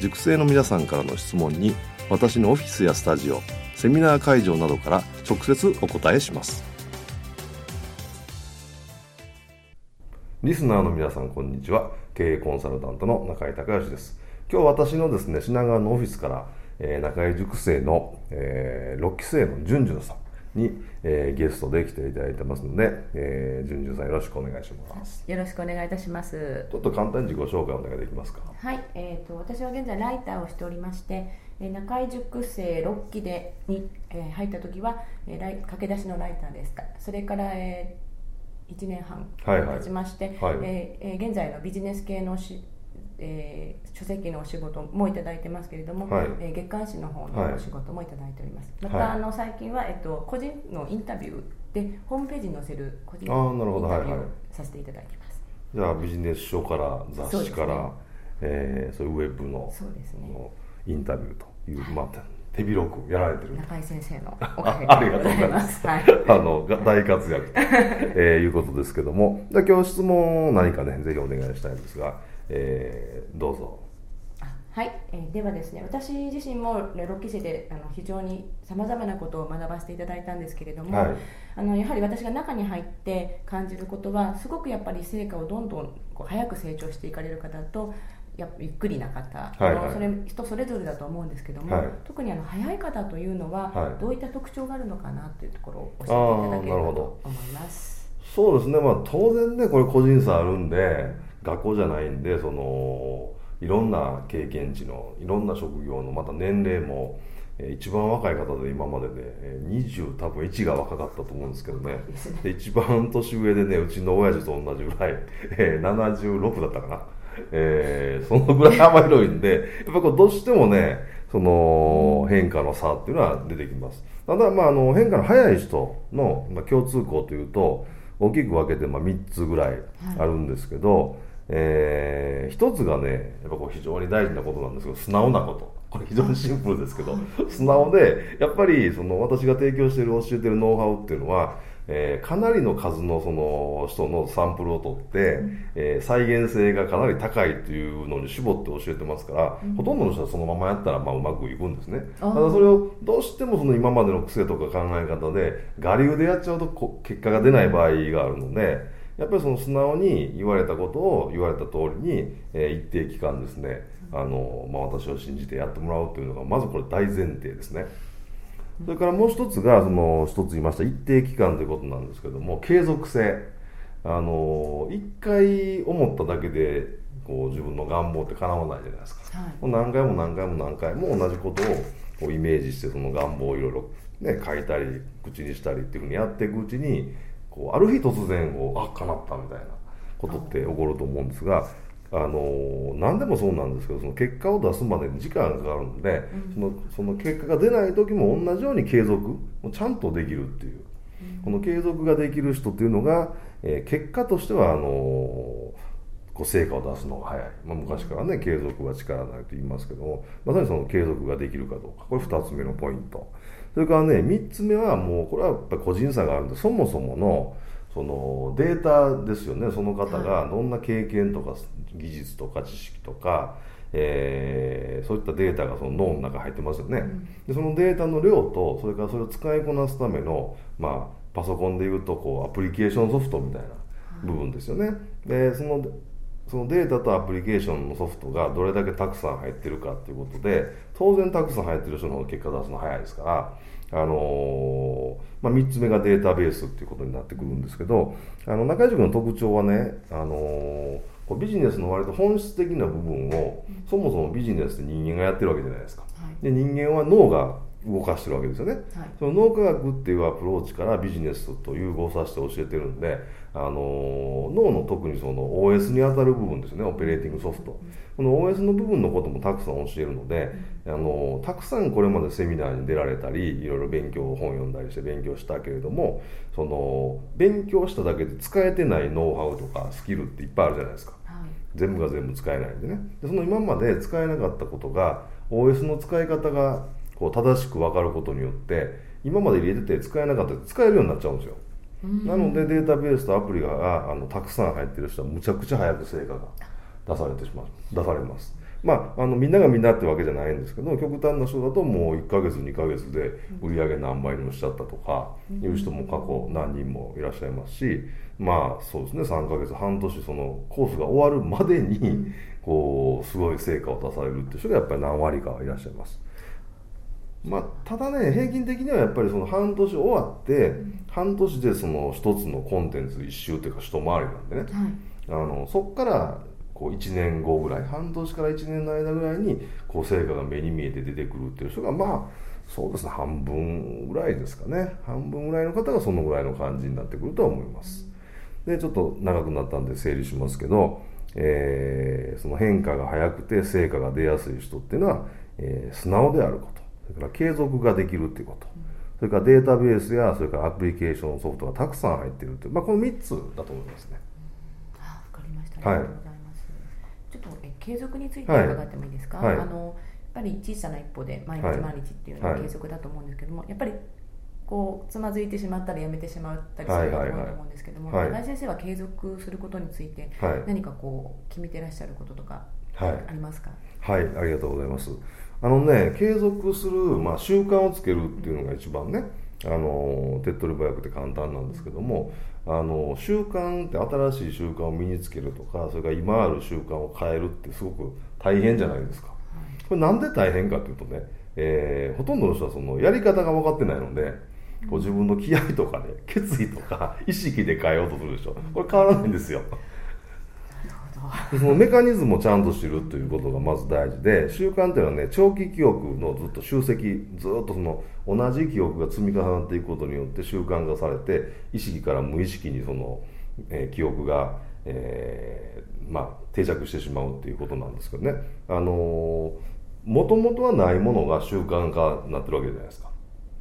塾生の皆さんからの質問に私のオフィスやスタジオセミナー会場などから直接お答えします。リスナーの皆さんこんにちは。経営コンサルタントの中井隆義です。今日私のですね品川のオフィスからえー、中井塾生の、えー、6期生のじゅんじゅんさんに、えー、ゲストで来ていただいてますので、えー、じゅんじゅんさんよろしくお願いします。よろしくお願いいたします。ちょっと簡単に自己紹介お願いできますか？はい、えーと、私は現在ライターをしておりまして中井塾生6期でに、えー、入った時は、えー、ライ駆け出しのライターでしたそれから、えー、1年半経ちまして、はい。はい、えー、現在のビジネス系のしえー、書籍のお仕事もいただいてますけれども、はい、えー、月刊誌の方のお仕事もいただいております、はい、また、あの最近は、えっと、個人のインタビューでホームページに載せる個人のインタビューをさせていただいてます、じゃあビジネス書から雑誌から、ね。えー、そういうウェブのそうです、ね、インタビューという、はい、まあ手広くやられてる。中井先生の ありがとうございます、はい、あの大活躍と、えー、いうことですけども。じゃ今日質問何かねぜひお願いしたいんですがえー、どうぞ。はい、えー、ではですね私自身も6期生であの非常にさまざまなことを学ばせていただいたんですけれども、はい、あのやはり私が中に入って感じることはすごくやっぱり成果をどんどんこう早く成長していかれる方とやゆっくりな方、はいはい、それ人それぞれだと思うんですけども、はい、特にあの早い方というのは、どういった特徴があるのかなというところを教えていただければと思います。そうですね、まあ、当然ねこれ個人差あるんで学校じゃないんでそのいろんな経験値のいろんな職業のまた年齢も一番若い方で今までで20多分1が若かったと思うんですけどね。で一番年上でねうちの親父と同じぐらい、えー、76だったかな、えー、そのぐらい幅広いんでやっぱこうどうしてもねその変化の差っていうのは出てきます。ただまああの変化の早い人の共通項というと大きく分けてまあ3つぐらいあるんですけど、はいえー、一つがねやっぱこう非常に大事なことなんですけど素直なこと。これ非常にシンプルですけど 素直でやっぱりその私が提供している教えてるノウハウっていうのは、えー、かなりの数のその人のサンプルを取って、うん、えー、再現性がかなり高いというのに絞って教えてますから、うん、ほとんどの人はそのままやったらまあうまくいくんですね。ただそれをどうしてもその今までの癖とか考え方で我流でやっちゃうと結果が出ない場合があるので、やっぱりその素直に言われたことを言われた通りに、えー、一定期間ですねあの、まあ、私を信じてやってもらうというのがまずこれ大前提ですね。それからもう一つがその一つ言いました一定期間ということなんですけども継続性。あの一回思っただけでこう自分の願望って叶わないじゃないですか、はい、何回も何回も何回も同じことをこうイメージしてその願望をいろいろ、ね、書いたり口にしたりっていうふうにやっていくうちにこうある日突然こうあ叶ったみたいなことって起こると思うんですが。あの何でもそうなんですけどその結果を出すまでに時間がかかるんで、うん、そのその結果が出ない時も同じように継続もちゃんとできるっていう、うん、この継続ができる人っていうのが、えー、結果としてはあのこう成果を出すのが早い、まあ、昔からね継続は力なりと言いますけどもまさにその継続ができるかどうか。これ2つ目のポイント。それからね、3つ目はもう、これはやっぱり個人差があるんで、そもそもの、そのデータですよね、その方がどんな経験とか技術とか知識とか、えー、そういったデータがその脳の中に入ってますよね、うん、でそのデータの量とそれからそれを使いこなすための、まあ、パソコンでいうとこうアプリケーションソフトみたいな部分ですよね。でそのそのデータとアプリケーションのソフトがどれだけたくさん入ってるかっていうことで当然たくさん入ってる人の方が結果出すの早いですから、あのまあ、3つ目がデータベースっていうことになってくるんですけどあの中井塾の特徴はね、あのビジネスの割と本質的な部分をそもそもビジネスって人間がやってるわけじゃないですか。はいで人間は脳が動かしてるわけですよね。はい。その脳科学っていうアプローチからビジネスと融合させて教えてるんで、あの脳の特にその OS に当たる部分ですね。オペレーティングソフト。この OS の部分のこともたくさん教えるので、あのたくさんこれまでセミナーに出られたりいろいろ勉強本読んだりして勉強したけれどもその勉強しただけで使えてないノウハウとかスキルっていっぱいあるじゃないですか。はい。全部が全部使えないんでね。でその今まで使えなかったことが OS の使い方がこう正しく分かることによって今まで入れてて使えなかった使えるようになっちゃうんですよ。なのでデータベースとアプリがあのたくさん入ってる人はむちゃくちゃ早く成果が出されてしまう。出されます。まあ、あのみんながみんなってわけじゃないんですけど極端な人だともう1ヶ月2ヶ月で売り上げ何倍にもしちゃったとかいう人も過去何人もいらっしゃいますしまあそうですね3ヶ月半年そのコースが終わるまでにこうすごい成果を出されるっていう人がやっぱり何割かはいらっしゃいます。まあ、ただね平均的にはやっぱりその半年終わって半年でその一つのコンテンツ一周というか一回りなんでね。はい。あのそこからこう1年後ぐらい半年から1年の間ぐらいにこう成果が目に見えて出てくるっていう人がまあそうですね半分ぐらいですかね。半分ぐらいの方がそのぐらいの感じになってくるとは思います。でちょっと長くなったんで整理しますけど、えーその変化が早くて成果が出やすい人っていうのは、えー素直であることそれから継続ができるっていうこと。それからデータベースやそれからアプリケーションソフトがたくさん入ってるっていう、まあ、この3つだと思いますね。あわかりました。はい。ありがとうございます。ちょっとえ継続についてはい伺ってもいいですか？はい。あのやっぱり小さな一歩で毎日はい。毎日っていうのははい。継続だと思うんですけども、やっぱりこうつまずいてしまったらやめてしまったりすることが多いと思うんですけども、はい。はい先生は継続することについてはい。何かこう決めてらっしゃることとかはいありますか？はい、ありがとうございます。あのね、継続する、まあ、習慣をつけるっていうのが一番ね、あの手っ取り早くて簡単なんですけども、あの習慣って新しい習慣を身につけるとか、それから今ある習慣を変えるってすごく大変じゃないですか。これなんで大変かっていうとね、えーほとんどの人はそのやり方が分かってないので、こう自分の気合とかね、決意とか意識で変えようとするでしょ。これ変わらないんですよ。でそのメカニズムをちゃんと知るということがまず大事で習慣っていうのはね長期記憶のずっと集積ずっとその同じ記憶が積み重なっていくことによって習慣化されて意識から無意識にその、えー記憶が、えーまあ、定着してしまうっていうことなんですけどねあのもともとはないものが習慣化になってるわけじゃないですか。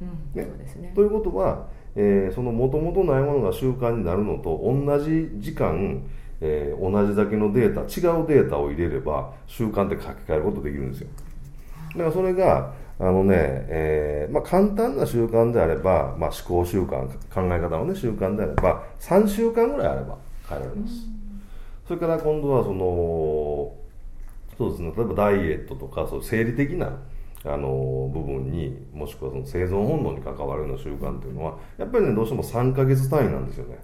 うん、ねそうですね。ということは、えーそのもともとないものが習慣になるのと同じ時間、えー同じだけのデータ違うデータを入れれば習慣って書き換えることできるんですよ。だからそれがあのね、えーまあ、簡単な習慣であれば、まあ、思考習慣考え方のね習慣であれば3週間ぐらいあれば変えられます、それから今度はそのそうですね。例えばダイエットとかそう生理的なあの部分にもしくはその生存本能に関わるような習慣っていうのはやっぱりねどうしても3ヶ月単位なんですよね。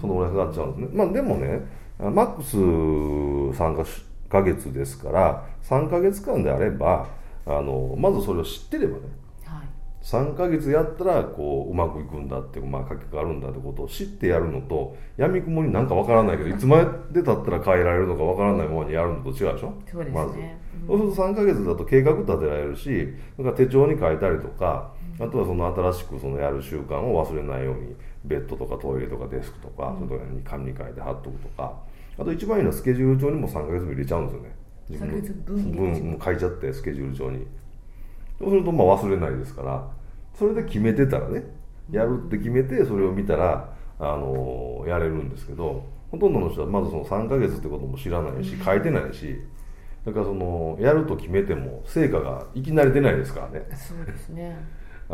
そのぐらいかかっちゃうんですね。まあでもねあマックス3ヶ月ですから3ヶ月間であればあのまずそれを知ってればねはい。3ヶ月やったらこううまくいくんだって、まあ、書き換わるんだってことを知ってやるのとやみくもになんかわからないけどいつまでたったら変えられるのかわからないままにやるのと違うでしょ？そうですね。まず、うん。そうすると3ヶ月だと計画立てられるしそれから手帳に書いたりとかあとはその新しくそのやる習慣を忘れないようにベッドとかトイレとかデスクとか、そういうとこに紙に書いて貼っとくとか。あと一番いいのはスケジュール帳にも3ヶ月分入れちゃうんですよね。自分の。3ヶ月分書いちゃってスケジュール帳に。そうするとまあ忘れないですからそれで決めてたらねやるって決めてそれを見たら、あのやれるんですけどほとんどの人はまずその3ヶ月ってことも知らないし書いてないしだからそのやると決めても成果がいきなり出ないですからね、そうですね。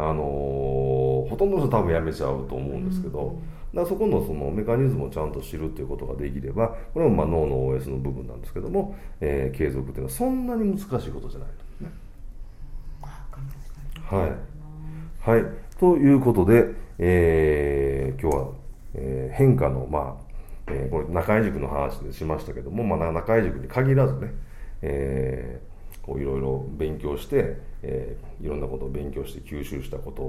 あのほとんどの人多分やめちゃうと思うんですけど、だそこのそのメカニズムをちゃんと知るっていうことができればこれもまあ脳の OS の部分なんですけども、えー継続っていうのはそんなに難しいことじゃないと、ね。はい。はい、ということで、えー今日は、えー変化の、まあ、えー、これ中井塾の話でしましたけども、まあ、中井塾に限らずね、えー、こういろいろ勉強して、えー、いろんなことを勉強して吸収したこと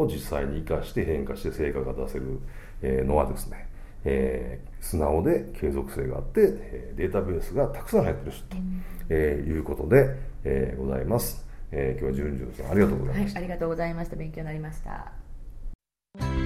を実際に生かして変化して成果が出せる、えのはですね、えー、素直で継続性があって、えデータベースがたくさん入ってる人と、えー、いうことで、えー、ございます。えー、今日は純次さんありがとうございました、はい、ありがとうございました。勉強になりました